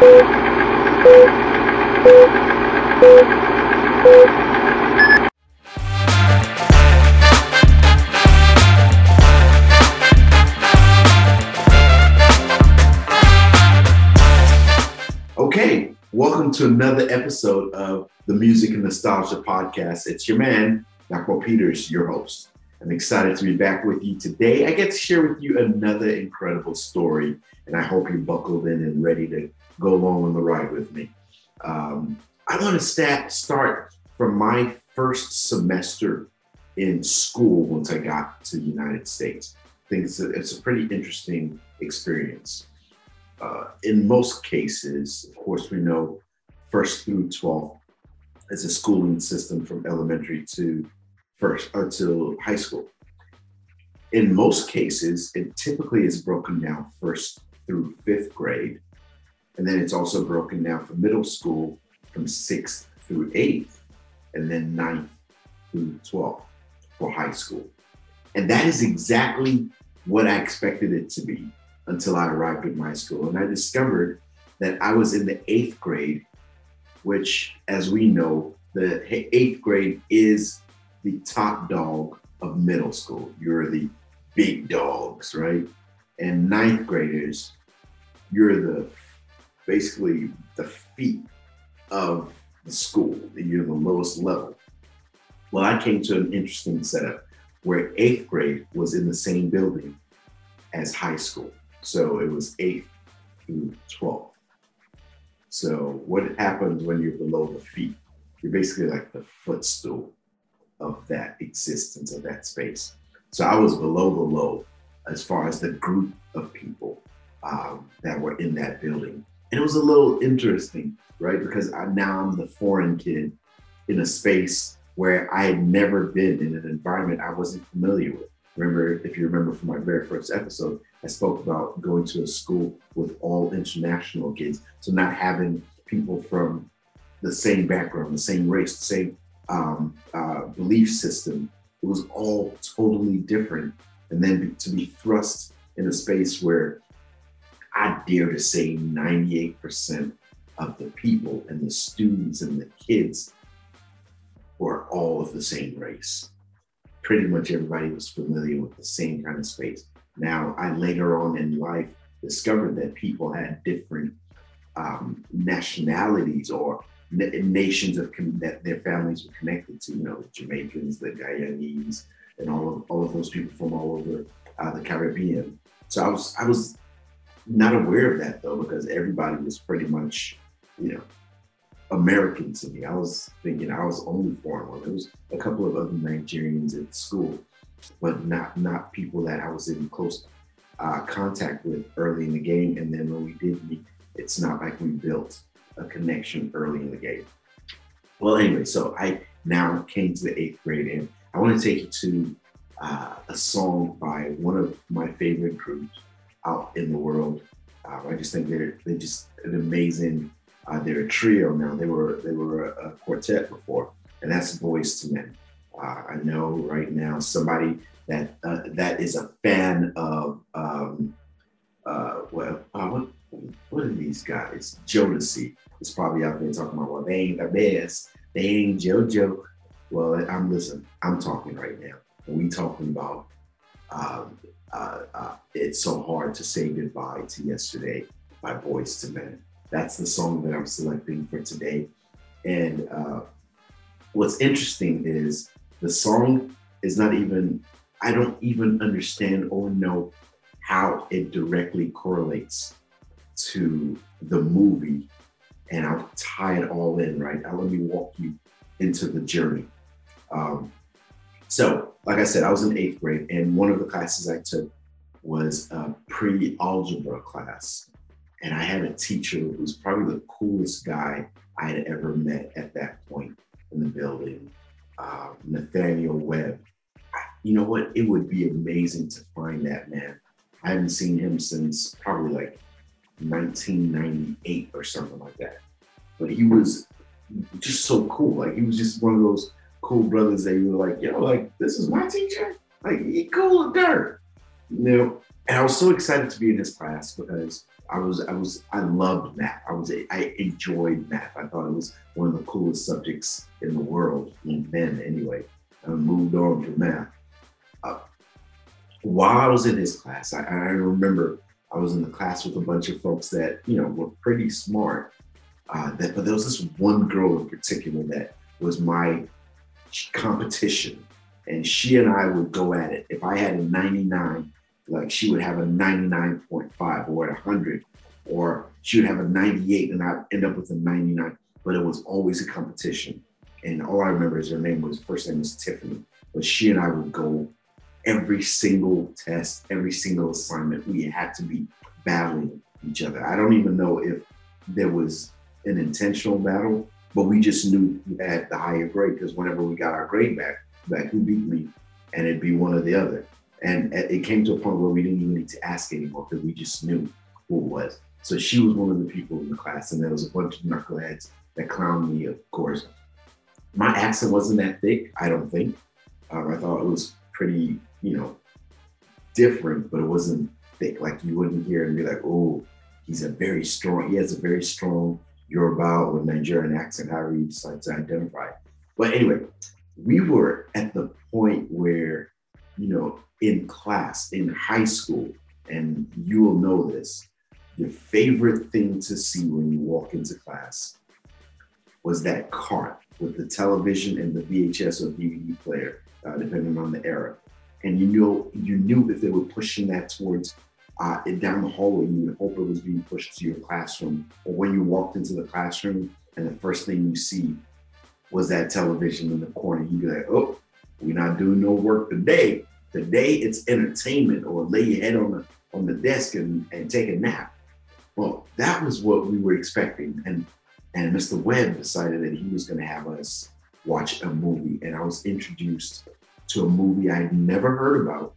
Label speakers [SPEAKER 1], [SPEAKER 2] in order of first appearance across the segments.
[SPEAKER 1] Okay, welcome to another episode of the Music and Nostalgia Podcast. It's your man, Dapo Peters, your host. I'm excited to be back with you today. I get to share with you another incredible story, and I hope you're buckled in and ready to go along on the ride with me. Um, I want to start start from my first semester in school once I got to the United States. I think it's a, it's a pretty interesting experience. Uh, in most cases, of course, we know first through 12th is a schooling system from elementary to first until high school. In most cases, it typically is broken down first through fifth grade, and then it's also broken down for middle school from sixth through eighth, and then ninth through 12th for high school. And that is exactly what I expected it to be until I arrived at my school. And I discovered that I was in the eighth grade, which, as we know, the eighth grade is the top dog of middle school. You're the big dogs, right? And ninth graders, you're the basically the feet of the school. You're the lowest level. Well, I came to an interesting setup where eighth grade was in the same building as high school. So it was eighth through 12th. So what happens when you're below the feet? You're basically like the footstool of that existence of that space. So I was below the low as far as the group of people um, that were in that building. And it was a little interesting, right? Because I, now I'm the foreign kid in a space where I had never been in an environment I wasn't familiar with. Remember, if you remember from my very first episode, I spoke about going to a school with all international kids. So not having people from the same background, the same race, the same um, uh, belief system. It was all totally different. And then to be thrust in a space where I dare to say 98% of the people and the students and the kids were all of the same race. Pretty much everybody was familiar with the same kind of space. Now, I later on in life discovered that people had different um, nationalities or nations of that their families were connected to. You know, the Jamaicans, the Guyanese, and all of all of those people from all over uh, the Caribbean. So I was I was not aware of that though because everybody was pretty much you know American to me. I was thinking I was only foreign one. There was a couple of other Nigerians at school, but not not people that I was in close uh, contact with early in the game. And then when we did meet, it's not like we built a connection early in the game. Well, anyway, so I now came to the eighth grade, and I want to take you to uh, a song by one of my favorite groups out in the world. Uh, I just think they're they're just an amazing. Uh, they're a trio now. They were they were a, a quartet before, and that's Boyz II Men. Uh, I know right now somebody that uh, that is a fan of um, uh, well, what what are these guys? Jodeci is probably out there talking about, well, they ain't the best. They ain't JoJo. Well, I'm listen. I'm talking right now. We talking about um, uh, uh, it's so hard to say goodbye to yesterday by Boyz II Men. That's the song that I'm selecting for today. And uh, what's interesting is the song is not even. I don't even understand or know how it directly correlates to the movie and I'll tie it all in, right? Now, let me walk you into the journey. Um, so, like I said, I was in eighth grade, and one of the classes I took was a pre algebra class. And I had a teacher who was probably the coolest guy I had ever met at that point in the building, uh, Nathaniel Webb. You know what? It would be amazing to find that man. I haven't seen him since probably like 1998 or something like that. But he was just so cool. Like he was just one of those cool brothers that you were like, yo, like this is my teacher. Like he cool dirt. You know, and I was so excited to be in his class because I was I was I loved math. I was I enjoyed math. I thought it was one of the coolest subjects in the world then. Anyway, I moved on from math. Uh, while I was in his class, I, I remember I was in the class with a bunch of folks that you know were pretty smart. Uh, that but there was this one girl in particular that was my competition, and she and I would go at it. If I had a 99 like she would have a 99.5 or a 100 or she would have a 98 and I'd end up with a 99 but it was always a competition. And all I remember is her name was first name was Tiffany. But she and I would go every single test every single assignment. We had to be battling each other. I don't even know if there was an intentional battle but we just knew who had the higher grade because whenever we got our grade back back who beat me and it'd be one or the other and it came to a point where we didn't even need to ask anymore because we just knew who it was. So she was one of the people in the class, and there was a bunch of knuckleheads that clowned me, of course. My accent wasn't that thick, I don't think. Um, I thought it was pretty, you know, different, but it wasn't thick. Like you wouldn't hear and be like, oh, he's a very strong, he has a very strong Yoruba or Nigerian accent, however you decide to identify. But anyway, we were at the point where, you know, in class, in high school, and you will know this, your favorite thing to see when you walk into class was that cart with the television and the VHS or DVD player, uh, depending on the era. And you know, you knew that they were pushing that towards uh, down the hallway. You would hope it was being pushed to your classroom, or when you walked into the classroom and the first thing you see was that television in the corner, you'd be like, "Oh, we're not doing no work today." Today it's entertainment or lay your head on the on the desk and, and take a nap. Well, that was what we were expecting. And and Mr. Webb decided that he was going to have us watch a movie. And I was introduced to a movie I had never heard about,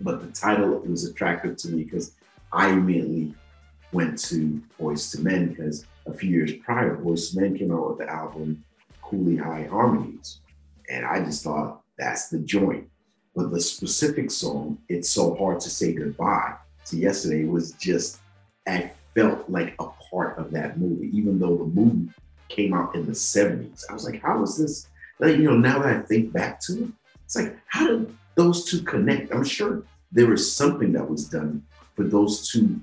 [SPEAKER 1] but the title was attractive to me because I immediately went to Boyz II Men because a few years prior, Boyz II Men came out with the album Cooley High Harmonies. And I just thought that's the joint. But the specific song, It's So Hard to Say Goodbye to Yesterday, was just, I felt like a part of that movie, even though the movie came out in the 70s. I was like, how is this? Like, you know, now that I think back to it, it's like, how did those two connect? I'm sure there is something that was done for those two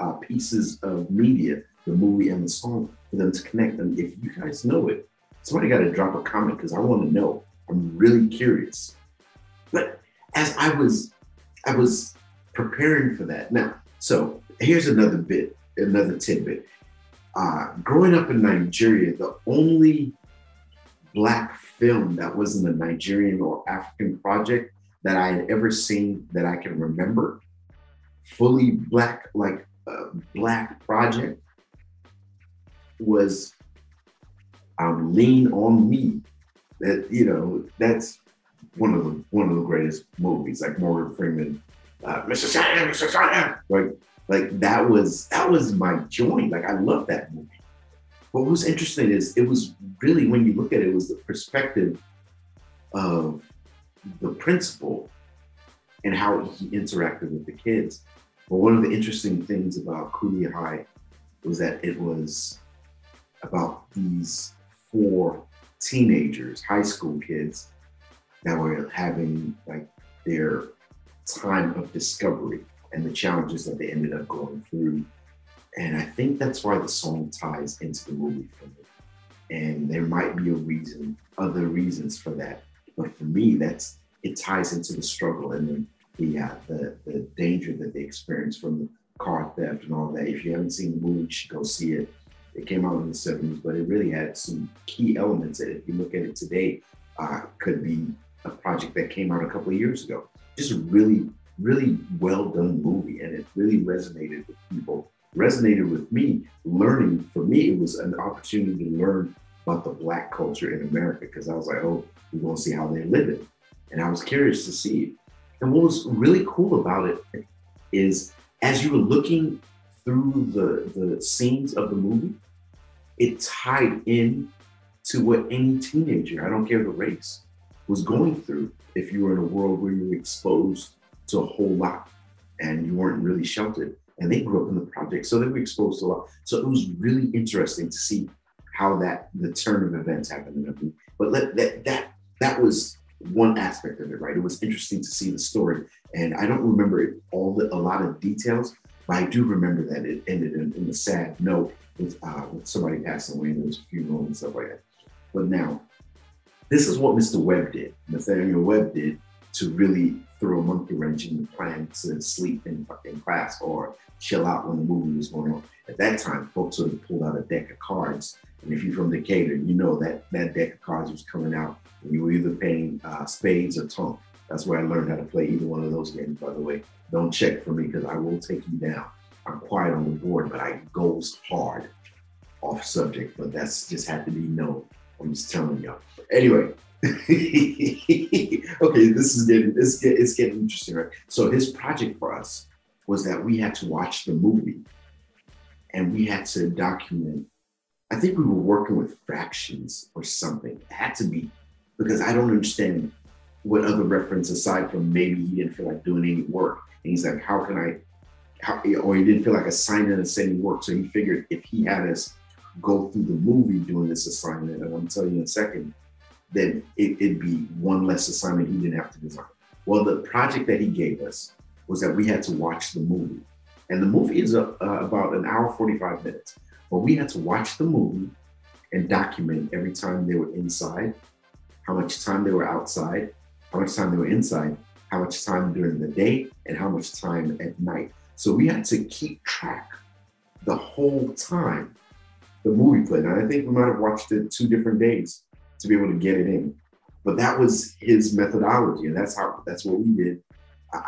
[SPEAKER 1] uh, pieces of media, the movie and the song, for them to connect. And if you guys know it, somebody got to drop a comment because I want to know. I'm really curious. But as I was, I was preparing for that. Now, so here's another bit, another tidbit. Uh, growing up in Nigeria, the only black film that wasn't a Nigerian or African project that I had ever seen that I can remember, fully black, like a black project, was um, Lean on Me. That you know, that's one of the one of the greatest movies, like Morgan Freeman, uh, Mr. Sam, Mr. Sam. Like, like that was that was my joint. Like I love that movie. But what was interesting is it was really when you look at it, it was the perspective of the principal and how he interacted with the kids. But one of the interesting things about Cooley High was that it was about these four teenagers, high school kids, that were having like their time of discovery and the challenges that they ended up going through. And I think that's why the song ties into the movie for me. And there might be a reason, other reasons for that. But for me, that's it ties into the struggle and the the, uh, the, the danger that they experience from the car theft and all that. If you haven't seen the movie, you should go see it. It came out in the 70s, but it really had some key elements it. If you look at it today, uh, could be a project that came out a couple of years ago. Just a really, really well done movie, and it really resonated with people. Resonated with me. Learning for me, it was an opportunity to learn about the Black culture in America because I was like, oh, we want to see how they live it, and I was curious to see. And what was really cool about it is, as you were looking through the the scenes of the movie, it tied in to what any teenager, I don't care the race, was going through if you were in a world where you were exposed to a whole lot and you weren't really sheltered. And they grew up in the project, so they were exposed to a lot. So it was really interesting to see how that the turn of events happened. But let, that that that was one aspect of it, right? It was interesting to see the story, and I don't remember all the a lot of details, but I do remember that it ended in, in a sad note with uh, with somebody passing away and there was a funeral and stuff like that. But now, this is what Mr. Webb did. Nathaniel Webb did to really throw a monkey wrench in the plan to sleep in, in class or chill out when the movie was going on. At that time, folks would have pulled out a deck of cards. And if you're from Decatur, you know that that deck of cards was coming out and you were either playing uh, spades or tonk. That's where I learned how to play either one of those games, by the way. Don't check for me because I will take you down. I'm quiet on the board, but I goes hard off subject, but that's just had to be known. I'm just telling y'all. Anyway, okay, this is getting this get it's getting interesting, right? So his project for us was that we had to watch the movie and we had to document. I think we were working with fractions or something. It had to be because I don't understand what other reference aside from maybe he didn't feel like doing any work. And he's like, how can I, how, or he didn't feel like assigning us any work. So he figured if he had us go through the movie doing this assignment, and I'm gonna tell you in a second, then it, would be one less assignment he didn't have to design. Well, the project that he gave us was that we had to watch the movie. And the movie is uh, about an hour, 45 minutes. But we had to watch the movie and document every time they were inside, how much time they were outside, how much time they were inside, how much time during the day, and how much time at night. So we had to keep track the whole time the movie played. And I think we might have watched it two different days to be able to get it in. But that was his methodology, and that's how that's what we did.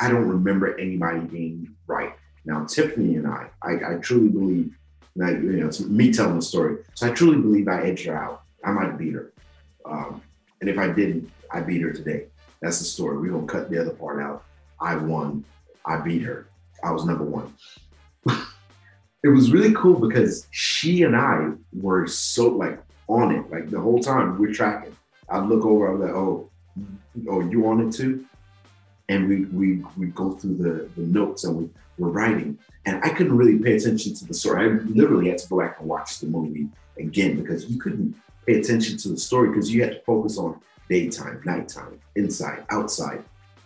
[SPEAKER 1] I don't remember anybody being right. Now, Tiffany and I, I, I truly believe that you know it's me telling the story. So I truly believe I edged her out. I might beat her, um, and if I didn't, I beat her today. That's the story. We're gonna cut the other part out. I won. I beat her. I was number one. it was really cool because she and I were so like on it. Like the whole time we're tracking. I look over, I'm like, oh, oh, you on it too? And we we we go through the, the notes and we, we're writing. And I couldn't really pay attention to the story. I literally had to go back and watch the movie again because you couldn't pay attention to the story because you had to focus on daytime, nighttime, inside, outside.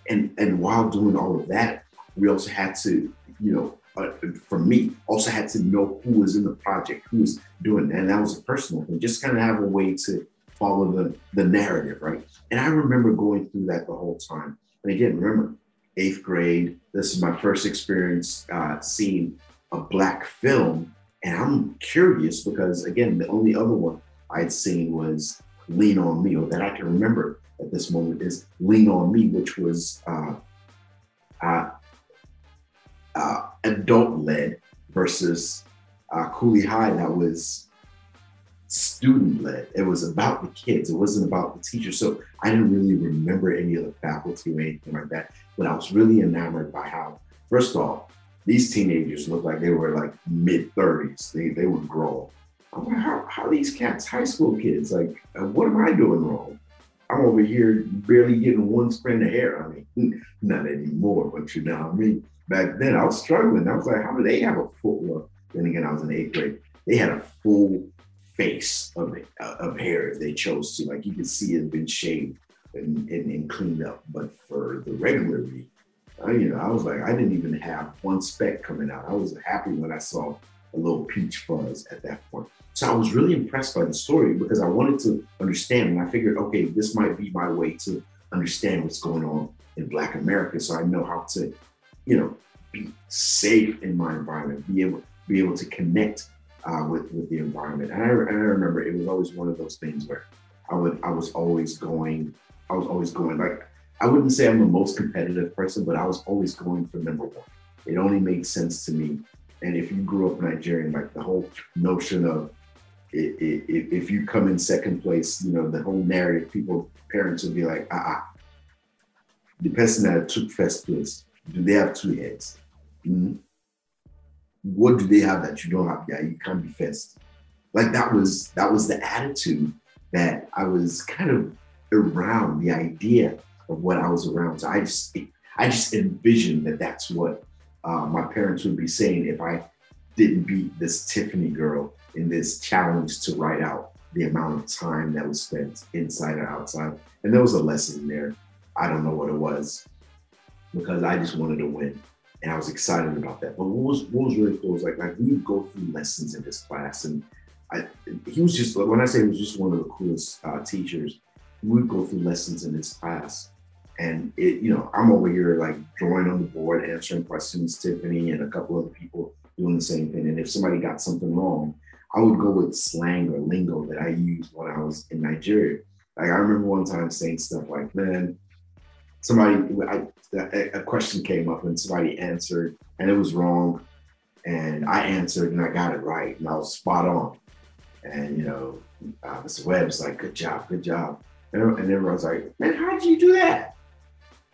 [SPEAKER 1] And and while doing all of that, we also had to, you know, uh, for me, also had to know who was in the project, who was doing that. And that was a personal thing, just kind of have a way to follow the, the narrative, right? And I remember going through that the whole time. And again, remember, eighth grade, this is my first experience uh, seeing a Black film. And I'm curious because, again, the only other one I'd seen was Lean on Me, or that I can remember at this moment is Lean on Me, which was uh, uh, uh, adult led versus uh, Cooley High that was student led. It was about the kids. It wasn't about the teachers. So I didn't really remember any of the faculty or anything like that. But I was really enamored by how, first off, these teenagers looked like they were like mid 30s. They, they were grown. I'm like, how, how these cats high school kids? Like, uh, what am I doing wrong? I'm over here barely getting one strand of hair. I mean, not anymore, but you know what I mean? Back then I was struggling. I was like, how do they have a? Well, then again, I was in eighth grade. They had a full face of of hair if they chose to. Like you could see it had been shaved and, and, and cleaned up. But for the regular me, I, you know, I was like, I didn't even have one speck coming out. I was happy when I saw a little peach fuzz at that point. So I was really impressed by the story because I wanted to understand, and I figured, okay, this might be my way to understand what's going on in Black America, so I know how to you know, be safe in my environment, be able be able to connect uh, with with the environment. And I, and I remember it was always one of those things where I would I was always going, I was always going like I wouldn't say I'm the most competitive person, but I was always going for number one. It only made sense to me. And if you grew up Nigerian, like the whole notion of it, if you come in second place, you know, the whole narrative, people, parents would be like, ah, ah. the person that took first place do they have two heads? Mm-hmm. What do they have that you don't have? Yeah, you can't be first. Like that was that was the attitude that I was kind of around the idea of what I was around. So I just I just envisioned that that's what uh, my parents would be saying if I didn't beat this Tiffany girl in this challenge to write out the amount of time that was spent inside or outside. And there was a lesson there. I don't know what it was because I just wanted to win. And I was excited about that. But what was what was really cool was like like we go through lessons in this class, and I he was just when I say he was just one of the coolest uh, teachers. We would go through lessons in this class, and it you know I'm over here like drawing on the board, answering questions, Tiffany and a couple other people doing the same thing. And if somebody got something wrong, I would go with slang or lingo that I used when I was in Nigeria. Like I remember one time saying stuff like, "Man, somebody I, a question came up and somebody answered and it was wrong, and I answered and I got it right and I was spot on." And you know, uh, Mr. Webb's like, "Good job, good job," and, and everyone was like, "Man, how did you do that?"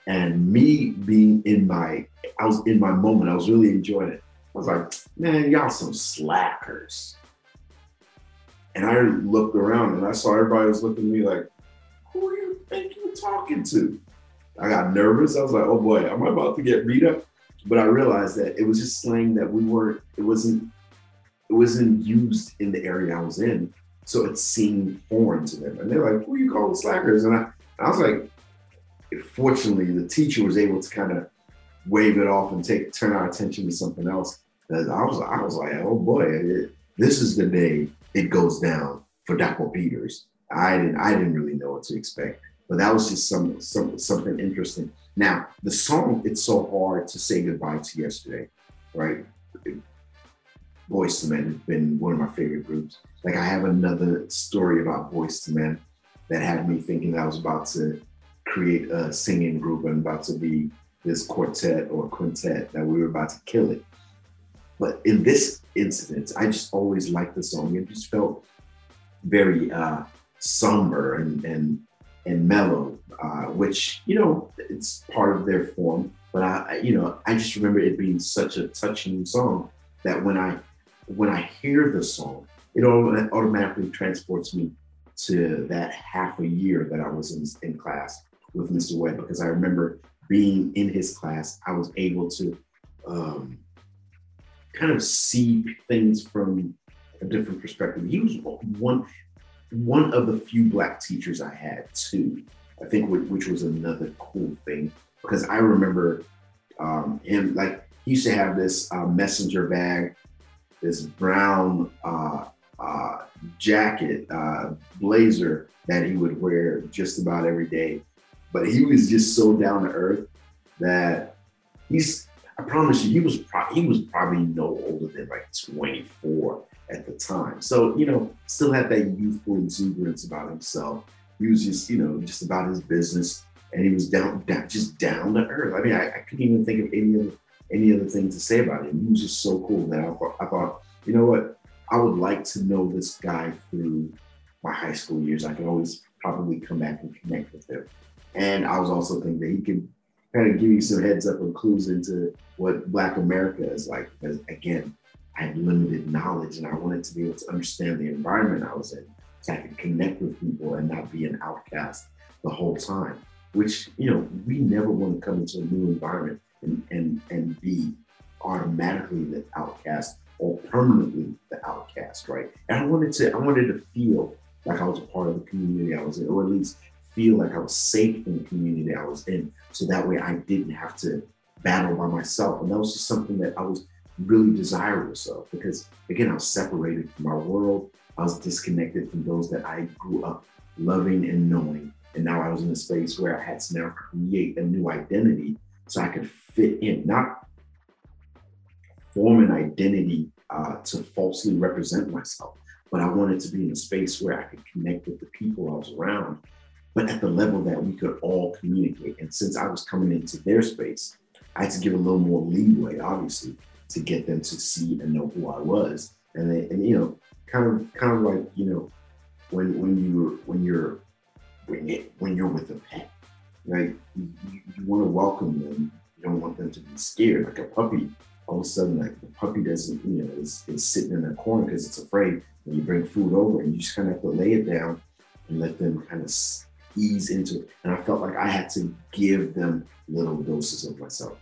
[SPEAKER 1] And me being in my, I was in my moment. I was really enjoying it. I was like, "Man, y'all some slackers." And I looked around and I saw everybody was looking at me like, who do you think you're talking to? I got nervous. I was like, oh boy, am I about to get beat up? But I realized that it was just slang that we weren't, it wasn't, it wasn't used in the area I was in. So it seemed foreign to them. And they're like, who are you calling slackers? And I, and I was like, fortunately, the teacher was able to kind of wave it off and take turn our attention to something else. I was, I was like, oh boy, it, this is the day it goes down for Dapo Peters. I didn't I didn't really know what to expect, but that was just some, some something interesting. Now the song it's so hard to say goodbye to yesterday, right? Boyz II Men has been one of my favorite groups. Like I have another story about Boyz II Men that had me thinking that I was about to create a singing group and about to be this quartet or quintet that we were about to kill it. But in this incident, I just always liked the song. It just felt very uh, somber and and and mellow, uh, which you know it's part of their form. But I, you know, I just remember it being such a touching song that when I when I hear the song, it automatically transports me to that half a year that I was in, in class with Mr. Webb because I remember being in his class. I was able to um, kind of see things from a different perspective. He was one one of the few black teachers I had too. I think which was another cool thing because I remember um, him like he used to have this uh, messenger bag, this brown uh, uh, jacket uh, blazer that he would wear just about every day. But he was just so down to earth that he's I promise you, he was pro- he was probably no older than like 24 at the time. So you know, still had that youthful exuberance about himself. He was just you know just about his business, and he was down, down just down to earth. I mean, I, I, couldn't even think of any other any other thing to say about him. He was just so cool that I thought, I thought, you know what, I would like to know this guy through my high school years. I could always probably come back and connect with him. And I was also thinking that he could kind of give you some heads up and clues into what Black America is like. Because again, I had limited knowledge and I wanted to be able to understand the environment I was in so I could connect with people and not be an outcast the whole time. Which, you know, we never want to come into a new environment and, and, and be automatically the outcast or permanently the outcast, right? And I wanted to, I wanted to feel like I was a part of the community I was in, or at least feel like I was safe in the community I was in. So that way I didn't have to battle by myself. And that was just something that I was really desirous of because, again, I was separated from our world. I was disconnected from those that I grew up loving and knowing. And now I was in a space where I had to now create a new identity so I could fit in, not form an identity uh, to falsely represent myself, but I wanted to be in a space where I could connect with the people I was around but at the level that we could all communicate. And since I was coming into their space, I had to give a little more leeway, obviously, to get them to see and know who I was. And they, and you know, kind of kind of like you know, when when you when you're when you, when you're with a pet, right? You, you, you want to welcome them. You don't want them to be scared. Like a puppy, all of a sudden, like the puppy doesn't, you know, is, is sitting in a corner because it's afraid. When you bring food over, and you just kind of have to lay it down and let them kind of ease into it. And I felt like I had to give them little doses of myself,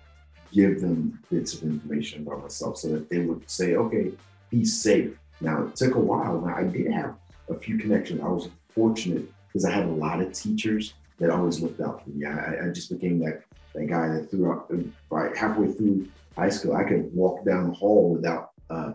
[SPEAKER 1] give them bits of information about myself so that they would say, okay, be safe. Now, it took a while. Now, I did have a few connections. I was fortunate because I had a lot of teachers that always looked out for me. I, I just became that, that guy that throughout, right halfway through high school, I could walk down the hall without uh,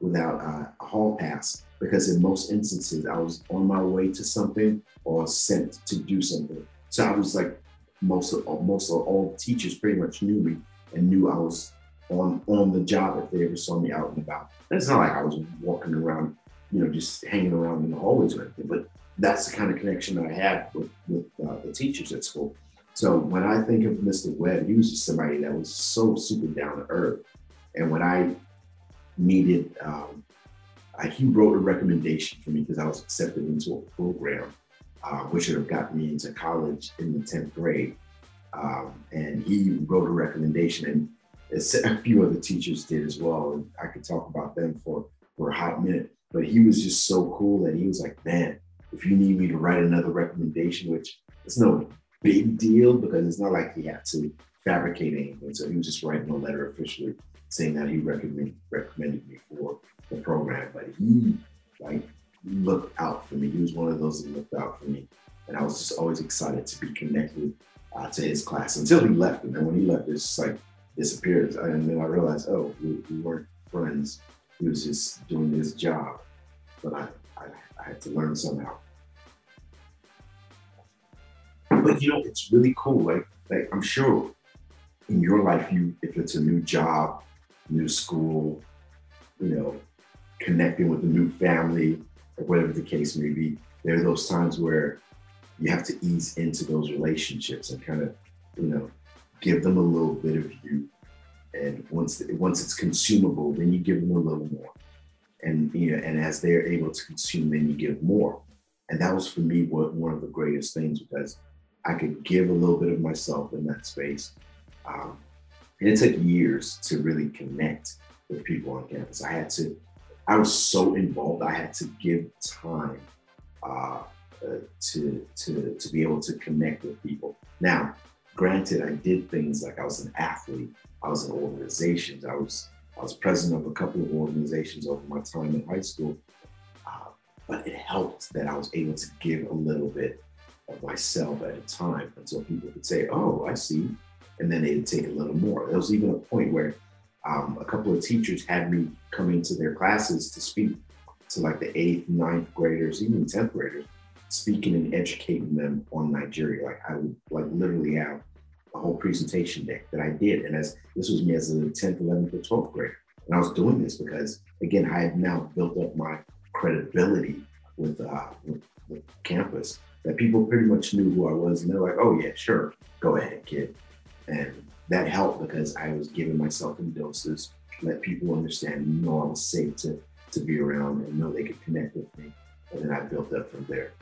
[SPEAKER 1] without uh, a hall pass because in most instances I was on my way to something or sent to do something. So I was like most of most of all teachers pretty much knew me and knew I was on on the job if they ever saw me out and about. And it's not like I was walking around, you know, just hanging around in the hallways or anything, but that's the kind of connection that I had with, with uh, the teachers at school. So when I think of Mr. Webb, he was just somebody that was so super down to earth. And when I needed, um, I, he wrote a recommendation for me because I was accepted into a program uh, which would have gotten me into college in the 10th grade. Um, and he wrote a recommendation, and a few other teachers did as well. And I could talk about them for, for a hot minute. But he was just so cool that he was like, man, if you need me to write another recommendation, which is no big deal because it's not like he had to fabricate anything. So he was just writing a letter officially saying that he recommend, recommended me for the program. But he like looked out for me. He was one of those that looked out for me. And I was just always excited to be connected uh, to his class until he left. And then when he left, it just like disappeared. And then I realized, oh, we, we weren't friends. He was just doing his job. But I, I, I had to learn somehow. But you know, it's really cool. Like, like I'm sure in your life, you if it's a new job, new school, you know, connecting with a new family, or whatever the case may be, there are those times where you have to ease into those relationships and kind of, you know, give them a little bit of you. And once once it's consumable, then you give them a little more. And you know, and as they're able to consume, then you give more. And that was for me what, one of the greatest things because I could give a little bit of myself in that space. Um, and it took years to really connect with people on campus. I had to I was so involved. I had to give time uh, to to to be able to connect with people. Now, granted, I did things like I was an athlete. I was in organizations. I was I was president of a couple of organizations over my time in high school. Uh, but it helped that I was able to give a little bit of myself at a time until people could say, "Oh, I see," and then they'd take a little more. There was even a point where um, a couple of teachers had me come into their classes to speak to like the eighth, ninth graders, even 10th graders, speaking and educating them on Nigeria. Like I would like literally have a whole presentation deck that I did. And as this was me as a 10th, 11th, or 12th grader. And I was doing this because again, I had now built up my credibility with, uh, with, with campus that people pretty much knew who I was. And they're like, oh yeah, sure, go ahead, kid. And that helped because I was giving myself in doses, let people understand, you know I was safe to, to be around and know they could connect with me. And then I built up from there.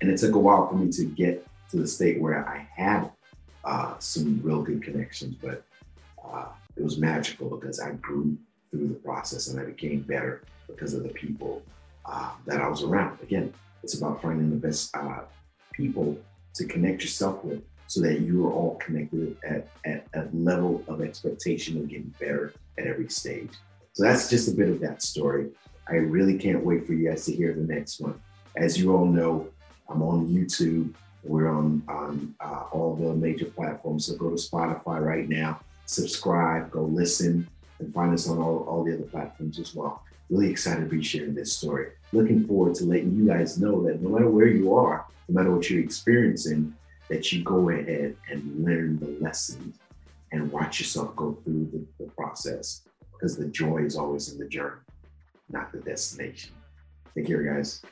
[SPEAKER 1] And it took a while for me to get to the state where I had uh, some real good connections, but uh, it was magical because I grew through the process and I became better because of the people uh, that I was around. Again, it's about finding the best uh, people to connect yourself with so that you are all connected at, at a level of expectation of getting better at every stage. So that's just a bit of that story. I really can't wait for you guys to hear the next one. As you all know, I'm on YouTube. We're on, on uh, all the major platforms. So go to Spotify right now, subscribe, go listen, and find us on all, all the other platforms as well. Really excited to be sharing this story. Looking forward to letting you guys know that no matter where you are, no matter what you're experiencing, that you go ahead and learn the lessons and watch yourself go through the, the process because the joy is always in the journey, not the destination. Take care, guys.